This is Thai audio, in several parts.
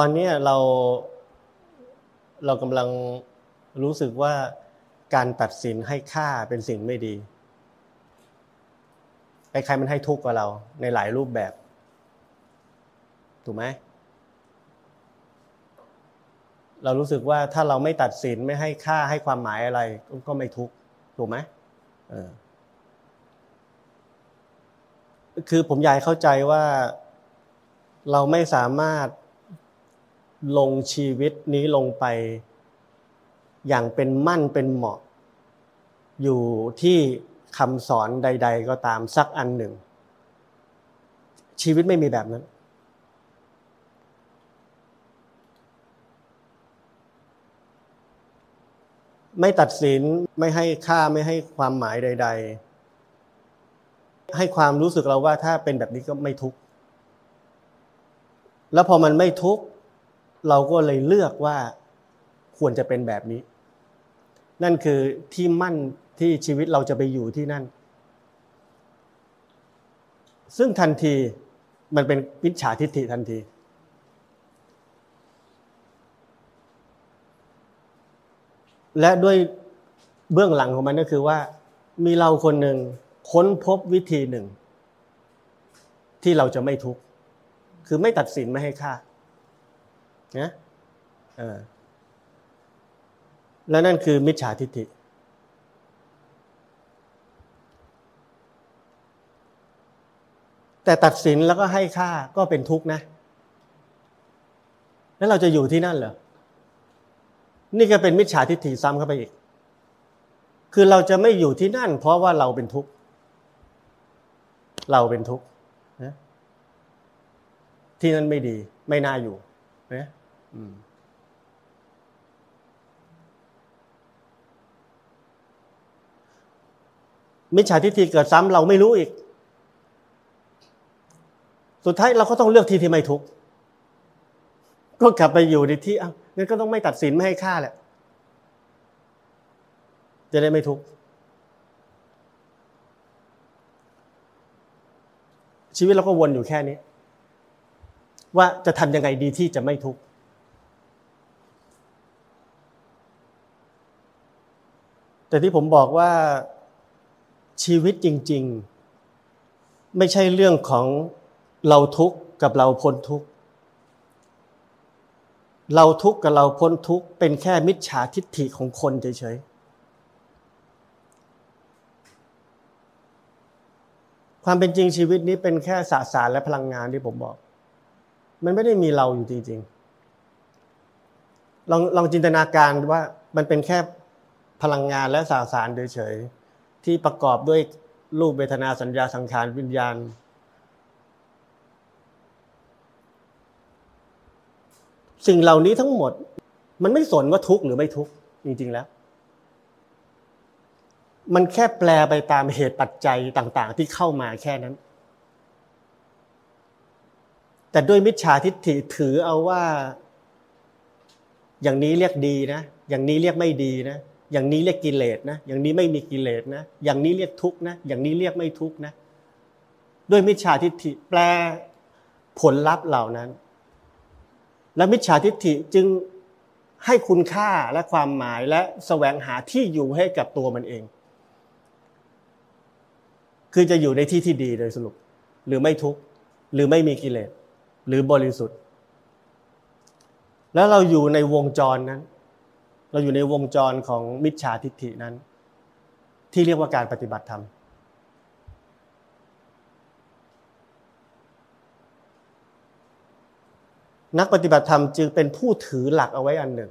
ตอนนี้เราเรากำลังรู้สึกว่าการตัดสินให้ค่าเป็นสิ่งไม่ดีใครๆมันให้ทุกข์กับเราในหลายรูปแบบ ถูกไหมเรารู้สึกว่าถ้าเราไม่ตัดสินไม่ให้ค่าให้ความหมายอะไรก็ไม่ทุกข์ถูกไหมเออคือผมอยากเข้าใจว่าเราไม่สามารถ ลงชีวิตนี้ลงไป อย่างเป็นมั่นเป็นเหมาะ อยู่ที่คำสอนใด ๆ ก็ตามสักอันหนึ่ง ชีวิตไม่มีแบบนั้น ไม่ตัดสินไม่ให้ค่าไม่ให้ความหมายใด ๆ ให้ความรู้สึกเราว่าถ้าเป็นแบบนี้ก็ไม่ทุกข์แล้วพอมันไม่ทุกข์ เราก็เลยเลือกว่าควรจะเป็นแบบนี้ นั่นคือที่มั่นที่ชีวิตเราจะไปอยู่ที่นั่น ซึ่งทันทีมันเป็นวิชาทิฏฐิทันที และด้วยเบื้องหลังของมันก็คือว่า มีเราคนหนึ่งค้นพบวิธีหนึ่ง ที่เราจะไม่ทุกข์คือไม่ตัดสินไม่ให้ค่า นะและนั่นคือมิจฉาทิฏฐิแต่ตัดสินแล้วก็ให้ค่าก็เป็นทุกข์นะ แล้วเราจะอยู่ที่นั่นเหรอ นี่ก็เป็นมิจฉาทิฏฐิซ้ำเข้าไปอีก คือเราจะไม่อยู่ที่นั่น เพราะว่าเราเป็นทุกข์ เราเป็นทุกข์นะ ที่นั่นไม่ดี ไม่น่าอยู่นะ มิจฉาทิฏฐิเกิดซ้ำเราไม่รู้อีก สุดท้ายเราก็ต้องเลือกที่ที่ไม่ทุกข์ก็กลับไปอยู่ในที่อะงั้นก็ต้องไม่ตัดสินไม่ให้ค่าแหละ จะได้ไม่ทุกข์ชีวิตเราก็วนอยู่แค่นี้ ว่าจะทำยังไงดีที่จะไม่ทุกข์ แต่ที่ผมบอกว่าชีวิตจริง ๆ ไม่ใช่เรื่องของเราทุกข์กับเราพ้นทุกข์เราทุกข์กับเราพ้นทุกข์เป็นแค่มิจฉาทิฏฐิของคนเฉยๆ ความเป็นจริงชีวิตนี้เป็นแค่สสารและพลังงานที่ผมบอก มันไม่ได้มีเราอยู่จริงๆ ลองลองจินตนาการว่ามันเป็นแค่ พลังงานและสาสารเฉยๆที่ประกอบด้วยรูปเวทนาสัญญาสังขารวิญญาณ สิ่งเหล่านี้ทั้งหมด มันไม่สนว่าทุกข์หรือไม่ทุกข์จริงๆแล้ว มันแค่แปลไปตามเหตุปัจจัยต่าง ๆ ที่เข้ามาแค่นั้น แต่ด้วยมิจฉาทิฏฐิถือเอาว่า อย่างนี้เรียกดีนะ อย่างนี้เรียกไม่ดีนะ อย่างนี้เรียกกิเลสนะ อย่างนี้ไม่มีกิเลสนะ อย่างนี้เรียกทุกข์นะ อย่างนี้เรียกไม่ทุกข์นะ ด้วยมิจฉาทิฏฐิแปลผลลัพธ์เหล่านั้น และมิจฉาทิฏฐิจึงให้คุณค่าและความหมายและแสวงหาที่อยู่ให้กับตัวมันเอง คือจะอยู่ในที่ที่ดีโดยสรุป หรือไม่ทุกข์ หรือไม่มีกิเลส หรือบริสุทธิ์ แล้วเราอยู่ในวงจรนั้น เราอยู่ในวงจรของมิจฉาทิฏฐินั้น ที่เรียกว่าการปฏิบัติธรรมนักปฏิบัติธรรมจึงเป็นผู้ถือหลักเอาไว้อันหนึ่ง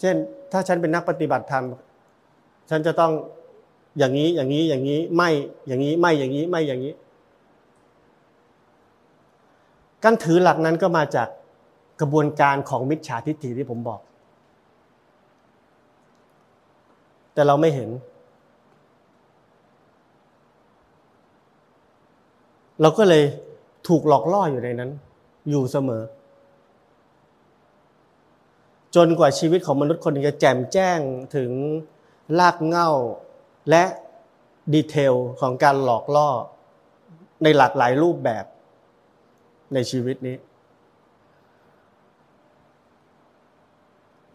เช่น ถ้าฉันเป็นนักปฏิบัติธรรม ฉันจะต้องอย่างนี้ อย่างนี้ อย่างนี้ ไม่ อย่างนี้ ไม่ อย่างนี้ ไม่ อย่างนี้ การถือหลักนั้นก็มาจาก กระบวนการของมิจฉาทิฏฐิที่ผมบอก แต่เราไม่เห็น เราก็เลยถูกหลอกล่ออยู่ในนั้น อยู่เสมอ จนกว่าชีวิตของมนุษย์คนนึงจะแจ่มแจ้งถึงลากเง่าและดีเทลของการหลอกล่อในหลากหลายรูปแบบในชีวิตนี้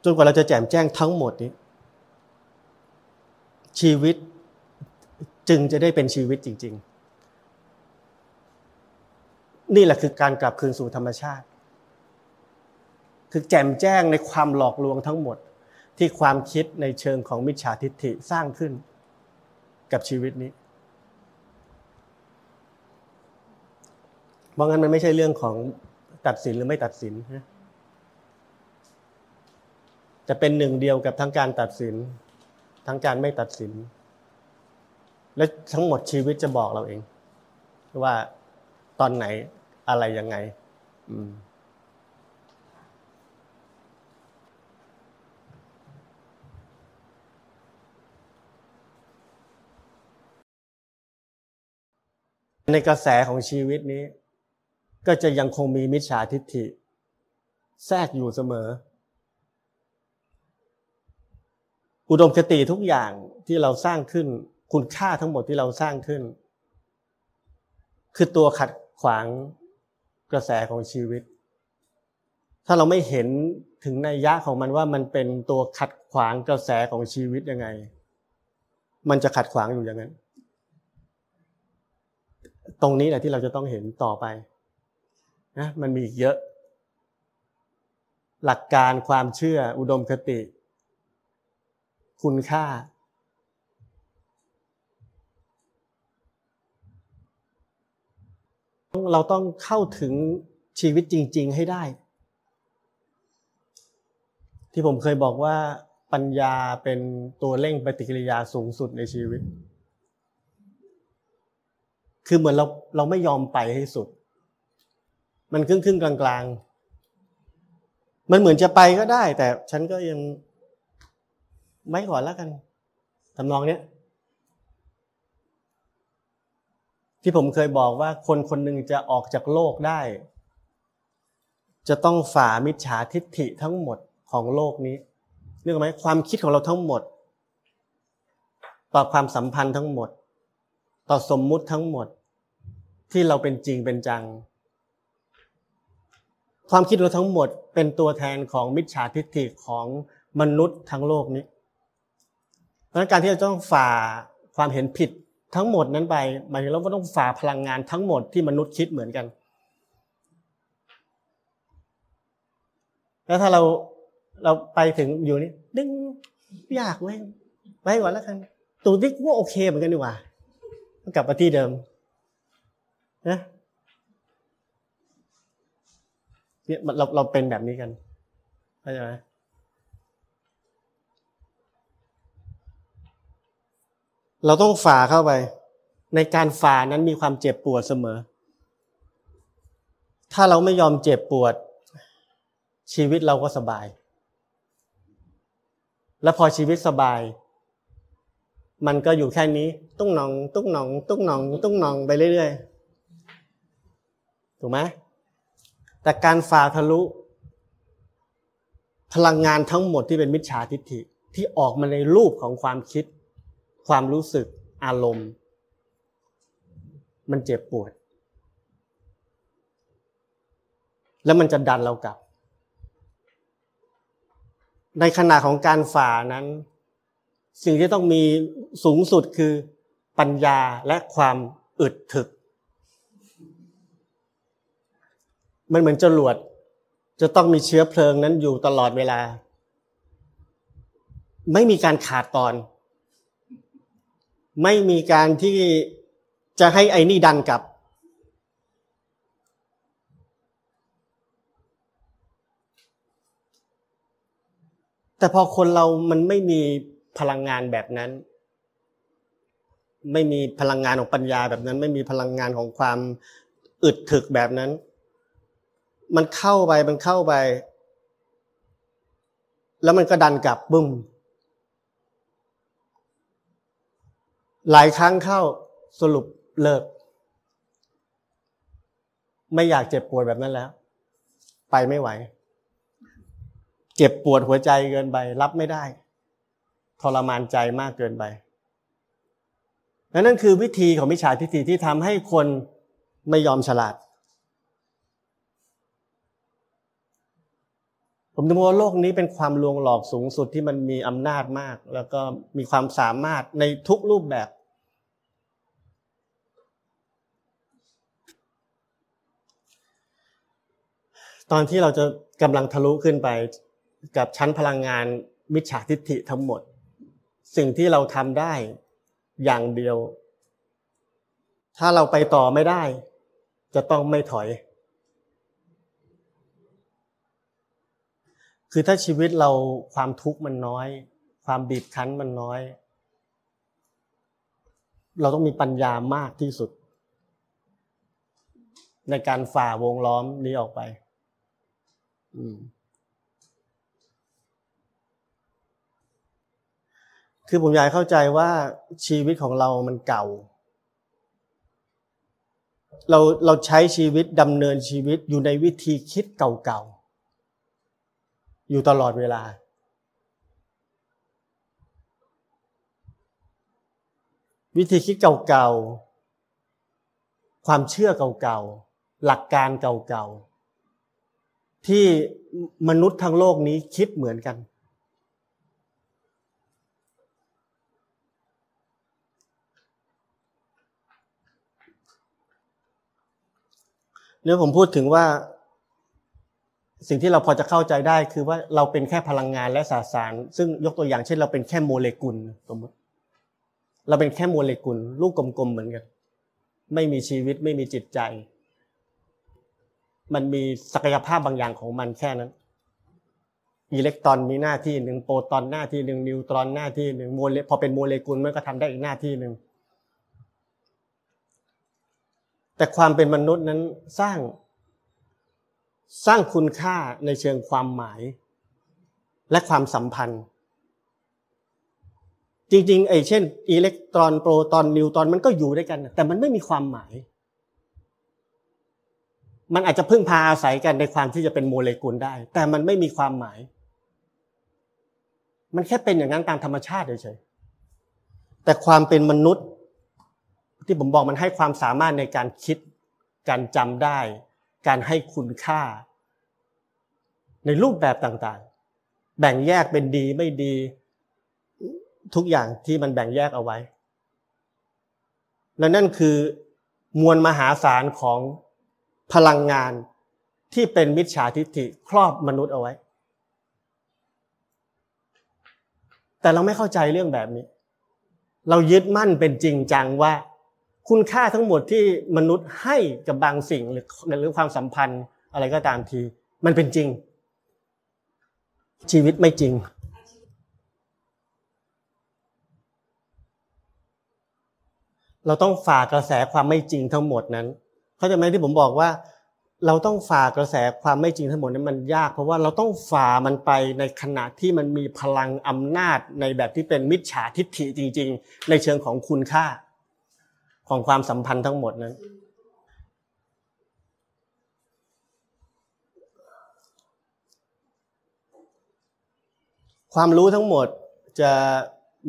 จนกว่าเราจะแจ่มแจ้งทั้งหมดนี้ ชีวิตจึงจะได้เป็นชีวิตจริง ๆ นี่แหละคือการกลับคืนสู่ธรรมชาติ คือแจ่มแจ้งในความหลอกลวงทั้งหมดที่ความคิดในเชิงของมิจฉาทิฏฐิสร้างขึ้นกับชีวิตนี้ เพราะงั้นมันไม่ใช่เรื่องของตัดสินหรือไม่ตัดสินนะ จะเป็นหนึ่งเดียวกับทั้งการตัดสิน ทั้งการไม่ตัดสิน และทั้งหมดชีวิตจะบอกเราเอง ว่าตอนไหนอะไรยังไง อืมในกระแสของชีวิตนี้ ก็จะยังคงมีมิจฉาทิฏฐิ แทรกอยู่เสมอ อุดมคติทุกอย่างที่เราสร้างขึ้น คุณค่าทั้งหมดที่เราสร้างขึ้น คือตัวขัดขวางกระแสของชีวิต ถ้าเราไม่เห็นถึงในยะของมันว่ามันเป็นตัวขัดขวางกระแสของชีวิตยังไง มันจะขัดขวางอยู่อย่างนั้น ตรงนี้แหละที่เราจะต้องเห็นต่อไปนะมันมีอีกเยอะ หลักการความเชื่ออุดมคติ คุณค่า เราต้องเข้าถึงชีวิตจริง ๆ ให้ได้ ที่ผมเคยบอกว่าปัญญาเป็นตัวเร่งปฏิกิริยาสูงสุดในชีวิต คือเหมือนเราเราไม่ยอมไปให้สุด มันครึ่งครึ่งกลางกลางมันเหมือนจะไปก็ได้ แต่ฉันก็ยัง ไม่ก่อนแล้วกันทำนองเนี้ยที่ผมเคยบอกว่าคนคนหนึ่งจะออกจากโลกได้ จะต้องฝ่ามิจฉาทิฏฐิทั้งหมดของโลกนี้เรื่องไหมความคิดของเราทั้งหมด ต่อความสัมพันธ์ทั้งหมด ต่อสมมุติทั้งหมด ที่เราเป็นจริงเป็นจัง ความคิดเราทั้งหมดเป็นตัวแทนของมิจฉาทิฏฐิของมนุษย์ทั้งโลกนี้ เพราะการที่เราต้องฝ่าความเห็นผิดทั้งหมดนั้นไปหมายถึงเราก็ต้องฝ่าพลังงานทั้งหมดที่มนุษย์คิดเหมือนกัน แล้วถ้าเราเราไปถึงอยู่นี่ดึงยากเว้ยไว้ก่อนแล้วกันตรงนี้ก็โอเคเหมือนกันดีกว่ากลับมาที่เดิมนะเนี่ยเราเราเป็นแบบนี้กันเข้าใจไหม เราต้องฝ่าเข้าไป ในการฝ่านั้นมีความเจ็บปวดเสมอ ถ้าเราไม่ยอมเจ็บปวด ชีวิตเราก็สบาย แล้วพอชีวิตสบาย มันก็อยู่แค่นี้ ตุ้งหนอง ตุ้งหนอง ตุ้งหนอง ตุ้งหนองไปเรื่อยๆถูกไหมแต่การฝ่าทะลุ พลังงานทั้งหมดที่เป็นมิจฉาทิฏฐิที่ออกมาในรูปของความคิด ความรู้สึกอารมณ์ มันเจ็บปวด แล้วมันจะดันเรากลับ ในขณะของการฝ่านั้น สิ่งที่ต้องมีสูงสุดคือปัญญาและความอึดถึก มันเหมือนจรวดจะต้องมีเชื้อเพลิงนั้นอยู่ตลอดเวลา ไม่มีการขาดตอน ไม่มีการที่จะให้ไอ้นี่ดันกลับ แต่พอคนเรามันไม่มีพลังงานแบบนั้น ไม่มีพลังงานของปัญญาแบบนั้น ไม่มีพลังงานของความอึดถึกแบบนั้น มันเข้าไปมันเข้าไป แล้วมันก็ดันกลับบึ้ม หลายครั้งเข้าสรุปเลิก ไม่อยากเจ็บปวดแบบนั้นแล้ว ไปไม่ไหว เจ็บปวดหัวใจเกินไป รับไม่ได้ ทรมานใจมากเกินไปนั่นคือวิธีของมิจฉาทิฏฐิที่ทำให้คนไม่ยอมฉลาด ผมจะมองว่าโลกนี้เป็นความลวงหลอกสูงสุดที่มันมีอำนาจมาก แล้วก็มีความสามารถในทุกรูปแบบ ตอนที่เราจะกำลังทะลุขึ้นไปกับชั้นพลังงานมิจฉาทิฏฐิทั้งหมด สิ่งที่เราทำได้อย่างเดียว ถ้าเราไปต่อไม่ได้ จะต้องไม่ถอย คือถ้าชีวิตเราความทุกข์มันน้อย ความบีบคั้นมันน้อย เราต้องมีปัญญามากที่สุด ในการฝ่าวงล้อมนี้ออกไปอืคือผมอยากเข้าใจว่าชีวิตของเรามันเก่า เราเราใช้ชีวิตดำเนินชีวิตอยู่ในวิธีคิดเก่าๆ อยู่ตลอดเวลา วิธีคิดเก่าๆ ความเชื่อเก่าๆ หลักการเก่าๆ ที่มนุษย์ทั้งโลกนี้คิดเหมือนกันเนี่ยผมพูดถึงว่า สิ่งที่เราพอจะเข้าใจได้คือว่าเราเป็นแค่พลังงานและสสาร ซึ่งยกตัวอย่างเช่น เราเป็นแค่โมเลกุลสมมติ เราเป็นแค่โมเลกุล ลูกกลมๆเหมือนกัน ไม่มีชีวิตไม่มีจิตใจ มันมีศักยภาพบางอย่างของมันแค่นั้น อิเล็กตรอนมีหน้าที่หนึ่งโปรตอนหน้าที่หนึ่งนิวตรอนหน้าที่หนึ่งโมเลพอเป็นโมเลกุลมันก็ทำได้อีกหน้าที่หนึ่งแต่ความเป็นมนุษย์นั้นสร้าง สร้างคุณค่าในเชิงความหมาย และความสัมพันธ์ จริงๆไอ้เช่น อิเล็กตรอนโปรตอนนิวตรอนมันก็อยู่ด้วยกัน แต่มันไม่มีความหมาย มันอาจจะพึ่งพาอาศัยกันในความที่จะเป็นโมเลกุลได้ แต่มันไม่มีความหมาย มันแค่เป็นอย่างนั้นตามธรรมชาติเฉยๆแต่ความเป็นมนุษย์ ที่ผมบอกมันให้ความสามารถในการคิดการจำได้ การให้คุณค่า ในรูปแบบต่างๆ แบ่งแยกเป็นดีไม่ดี ทุกอย่างที่มันแบ่งแยกเอาไว้ และนั่นคือมวลมหาศาลของพลังงานที่เป็นมิจฉาทิฏฐิครอบมนุษย์เอาไว้ แต่เราไม่เข้าใจเรื่องแบบนี้ เรายึดมั่นเป็นจริงจังว่า คุณค่าทั้งหมดที่มนุษย์ให้กับบางสิ่งหรือหรือความสัมพันธ์อะไรก็ตามที มันเป็นจริง ชีวิตไม่จริง เราต้องฝ่ากระแสความไม่จริงทั้งหมดนั้น เข้าใจไหมที่ผมบอกว่า เราต้องฝ่ากระแสความไม่จริงทั้งหมดนั้นมันยาก เพราะว่าเราต้องฝ่ามันไปในขณะที่มันมีพลังอำนาจในแบบที่เป็นมิจฉาทิฏฐิจริง ๆ ในเชิงของคุณค่า ของความสัมพันธ์ทั้งหมดนั้น ความรู้ทั้งหมดจะ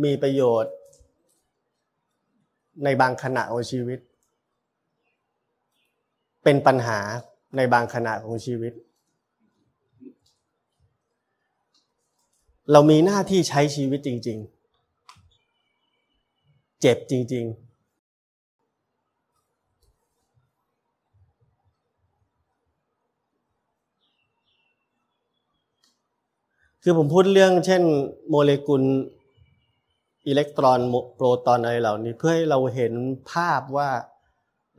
มีประโยชน์ ในบางขณะของชีวิต เป็นปัญหาในบางขณะของชีวิต เรามีหน้าที่ใช้ชีวิตจริง ๆ เจ็บจริง ๆ คือผมพูดเรื่องเช่นโมเลกุลอิเล็กตรอนโปรตอนอะไรเหล่านี้ เพื่อให้เราเห็นภาพว่า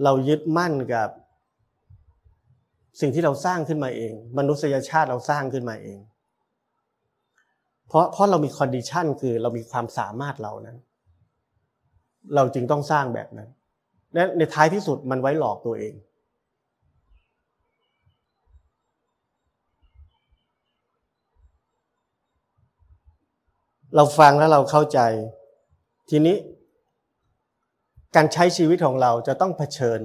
เรายึดมั่นกับ สิ่งที่เราสร้างขึ้นมาเอง มนุษยชาติเราสร้างขึ้นมาเอง เพราะเพราะเรามี condition คือเรามีความสามารถเรานั้น เราจึงต้องสร้างแบบนั้นและในท้ายที่สุดมันไว้หลอกตัวเอง เราฟังแล้วเราเข้าใจ ทีนี้ การใช้ชีวิตของเราจะต้องเผชิญ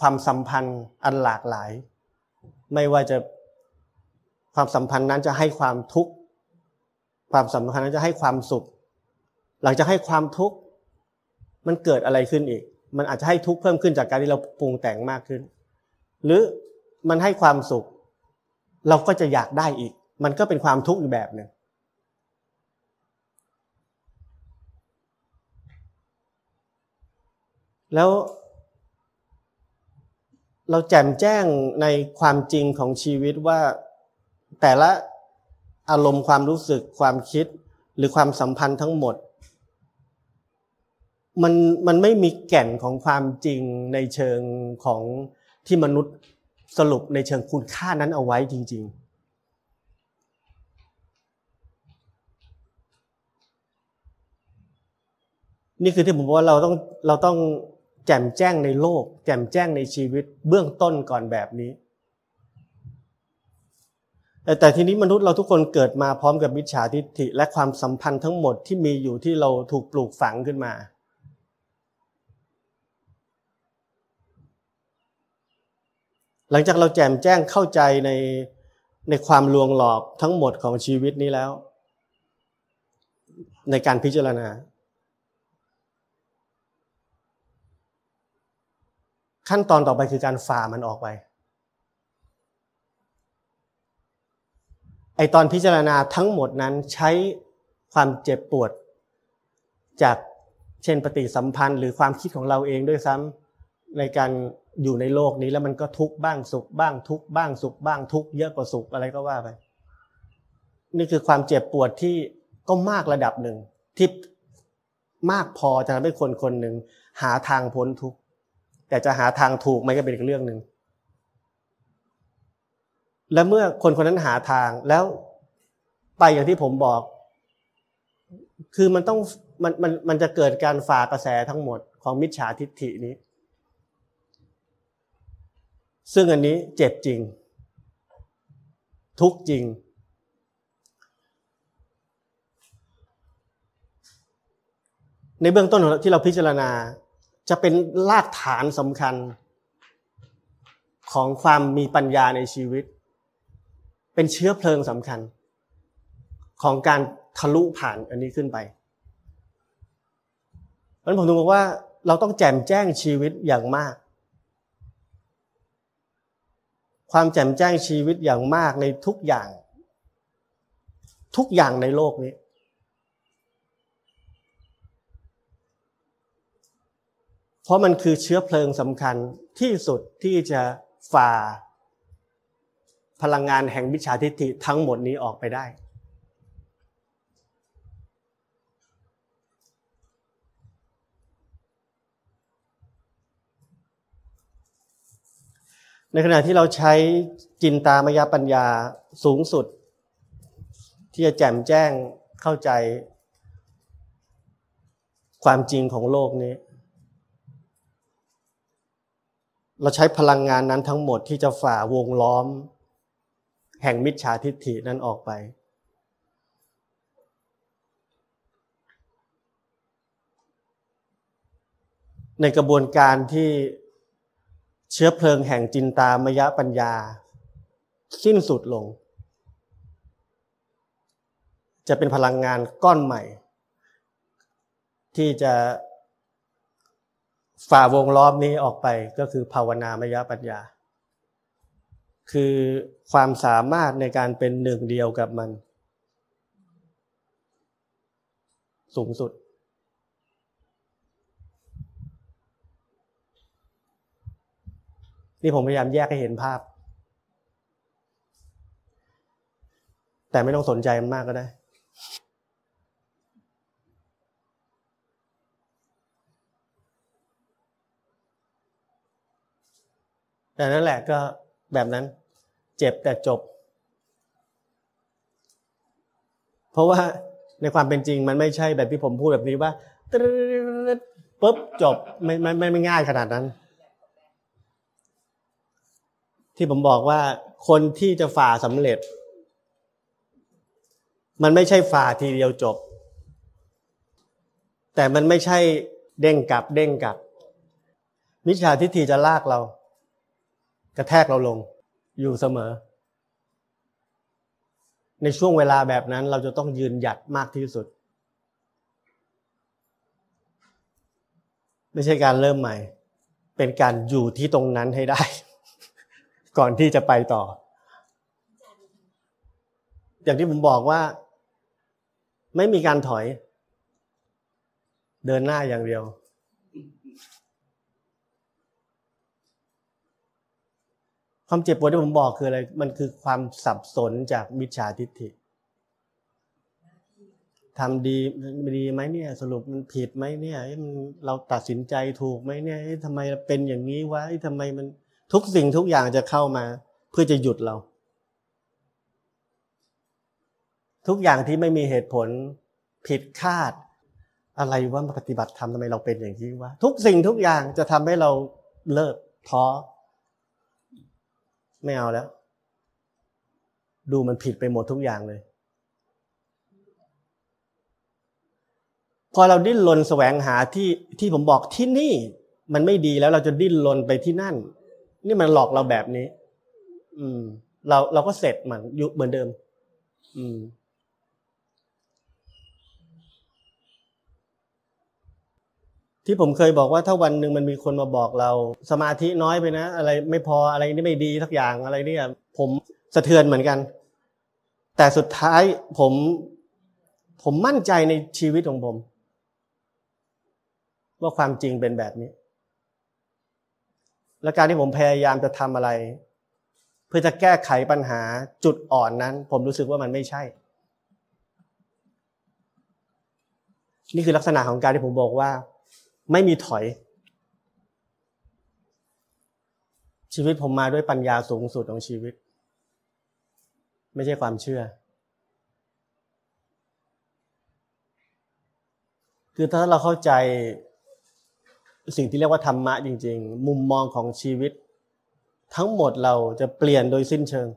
ความสัมพันธ์อันหลากหลาย ไม่ว่าจะความสัมพันธ์นั้นจะให้ความทุกข์ความสัมพันธ์นั้นจะให้ความสุข หลังจากให้ความทุกข์มันเกิดอะไรขึ้นอีก มันอาจจะให้ทุกข์เพิ่มขึ้นจากการที่เราปรุงแต่งมากขึ้น หรือมันให้ความสุข เราก็จะอยากได้อีก มันก็เป็นความทุกข์อีกแบบหนึ่ง แล้วเราแจ่มแจ้งในความจริงของชีวิตว่า แต่ละอารมณ์ความรู้สึกความคิดหรือความสัมพันธ์ทั้งหมด มันมันไม่มีแก่นของความจริงในเชิงของที่มนุษย์สรุปในเชิงคุณค่านั้นเอาไว้จริง ๆ นี่คือที่ผมบอกว่าเราต้องเราต้อง แจ่มแจ้งในโลก แจ่มแจ้งในชีวิตเบื้องต้นก่อนแบบนี้ แต่แต่ทีนี้มนุษย์เราทุกคนเกิดมาพร้อมกับมิจฉาทิฏฐิ และความสัมพันธ์ทั้งหมดที่มีอยู่ที่เราถูกปลูกฝังขึ้นมาหลังจากเราแจ่มแจ้งเข้าใจในในความลวงหลอกทั้งหมดของชีวิตนี้แล้ว ในการพิจารณา ขั้นตอนต่อไปคือการฝ่ามันออกไป ไอตอนพิจารณาทั้งหมดนั้นใช้ความเจ็บปวด จากเช่นปฏิสัมพันธ์ หรือความคิดของเราเองด้วยซ้ำในการอยู่ในโลกนี้แล้วมันก็ทุกข์บ้างสุขบ้างทุกข์บ้างสุขบ้างทุกข์เยอะกว่าสุขอะไรก็ว่าไป นี่คือความเจ็บปวดที่ก็มากระดับหนึ่งที่มากพอจะทำให้คนคนหนึ่งหาทางพ้นทุกข์ แต่จะหาทางถูกไหมก็เป็นอีกเรื่องหนึ่งและเมื่อคนคนนั้นหาทางแล้วไปอย่างที่ผมบอก คือมันต้องมันมันมันจะเกิดการฝ่ากระแสทั้งหมดของมิจฉาทิฏฐินี้ ซึ่งอันนี้เจ็บจริง ทุกจริง ในเบื้องต้นที่เราพิจารณา จะเป็นรากฐานสำคัญของความมีปัญญาในชีวิต เป็นเชื้อเพลิงสำคัญ ของการทะลุผ่านอันนี้ขึ้นไปเพราะผมถึงบอกว่าเราต้องแจ่มแจ้งชีวิตอย่างมาก ความแจ่มแจ้งชีวิตอย่างมากในทุกอย่าง ทุกอย่างในโลกนี้เพ ราะมันคือเชื้อเพลิงสำคัญที่สุดที่จะฝ่า พลังงานแห่งมิจฉาทิฏฐิทั้งหมดนี้ออกไปได้ ในขณะที่เราใช้จินตามยปัญญาสูงสุด ที่จะแจ่มแจ้งเข้าใจ ความจริงของโลกนี้ เราใช้พลังงานนั้นทั้งหมดที่จะฝ่าวงล้อม แห่งมิจฉาทิฏฐินั้นออกไป ในกระบวนการที่เชื้อเพลิงแห่งจินตามยะปัญญา สิ้นสุดลง จะเป็นพลังงานก้อนใหม่ ที่จะ ฝ่าวงล้อมนี้ออกไปก็คือภาวนามยปัญญา คือความสามารถในการเป็นหนึ่งเดียวกับมัน สูงสุด นี่ผมพยายามแยกให้เห็นภาพ แต่ไม่ต้องสนใจมากก็ได้ แต่นั่นแหละก็แบบนั้นเจ็บแต่จบ เพราะว่าในความเป็นจริงมันไม่ใช่แบบที่ผมพูดแบบนี้ว่าปุ๊บจบไม่ไม่ไม่ง่ายขนาดนั้น ที่ผมบอกว่าคนที่จะฝ่าสำเร็จ มันไม่ใช่ฝ่าทีเดียวจบ แต่มันไม่ใช่เด้งกลับเด้งกลับมิจฉาทิฏฐิจะลากเรา กระแทกเราลงอยู่เสมอ ในช่วงเวลาแบบนั้นเราจะต้องยืนหยัดมากที่สุด ไม่ใช่การเริ่มใหม่ เป็นการอยู่ที่ตรงนั้นให้ได้ ก่อนที่จะไปต่อ อย่างที่ผมบอกว่า ไม่มีการถอย เดินหน้าอย่างเดียว ความเจ็บปวดที่ผมบอกคืออะไร มันคือความสับสนจากมิจฉาทิฏฐิทำดีดีไหมเนี่ย สรุปมันผิดไหมเนี่ยมันเราตัดสินใจถูกไหมเนี่ยทำไมเป็นอย่างนี้วะทำไมมันทุกสิ่งทุกอย่างจะเข้ามา เพื่อจะหยุดเรา ทุกอย่างที่ไม่มีเหตุผลผิดคาด อะไรว่ามาปฏิบัติธรรมทำไมเราเป็นอย่างนี้วะทุกสิ่งทุกอย่างจะทำให้เราเลิกท้อ ไม่เอาแล้ว ดูมันผิดไปหมดทุกอย่างเลย พอเราดิ้นรนแสวงหาที่ที่ผมบอกที่นี่ มันไม่ดีแล้วเราจะดิ้นรนไปที่นั่น นี่มันหลอกเราแบบนี้ อืม เราเราก็เสร็จมันยุเหมือนเดิม อืม ที่ผมเคยบอกว่าถ้าวันหนึ่งมันมีคนมาบอกเรา สมาธิน้อยไปนะ อะไรไม่พออะไรนี่ไม่ดีทักอย่างอะไรเนี่ย ผมสะเทือนเหมือนกัน แต่สุดท้ายผม ผมมั่นใจในชีวิตของผม ว่าความจริงเป็นแบบนี้ และการที่ผมพยายามจะทำอะไร เพื่อจะแก้ไขปัญหาจุดอ่อนนั้น ผมรู้สึกว่ามันไม่ใช่ นี่คือลักษณะของการที่ผมบอกว่า ไม่มีถอย ชีวิตผมมาด้วยปัญญาสูงสุดของชีวิต ไม่ใช่ความเชื่อ คือถ้าเราเข้าใจสิ่งที่เรียกว่าธรรมะจริง ๆ มุมมองของชีวิต ทั้งหมดเราจะเปลี่ยนโดยสิ้นเชิง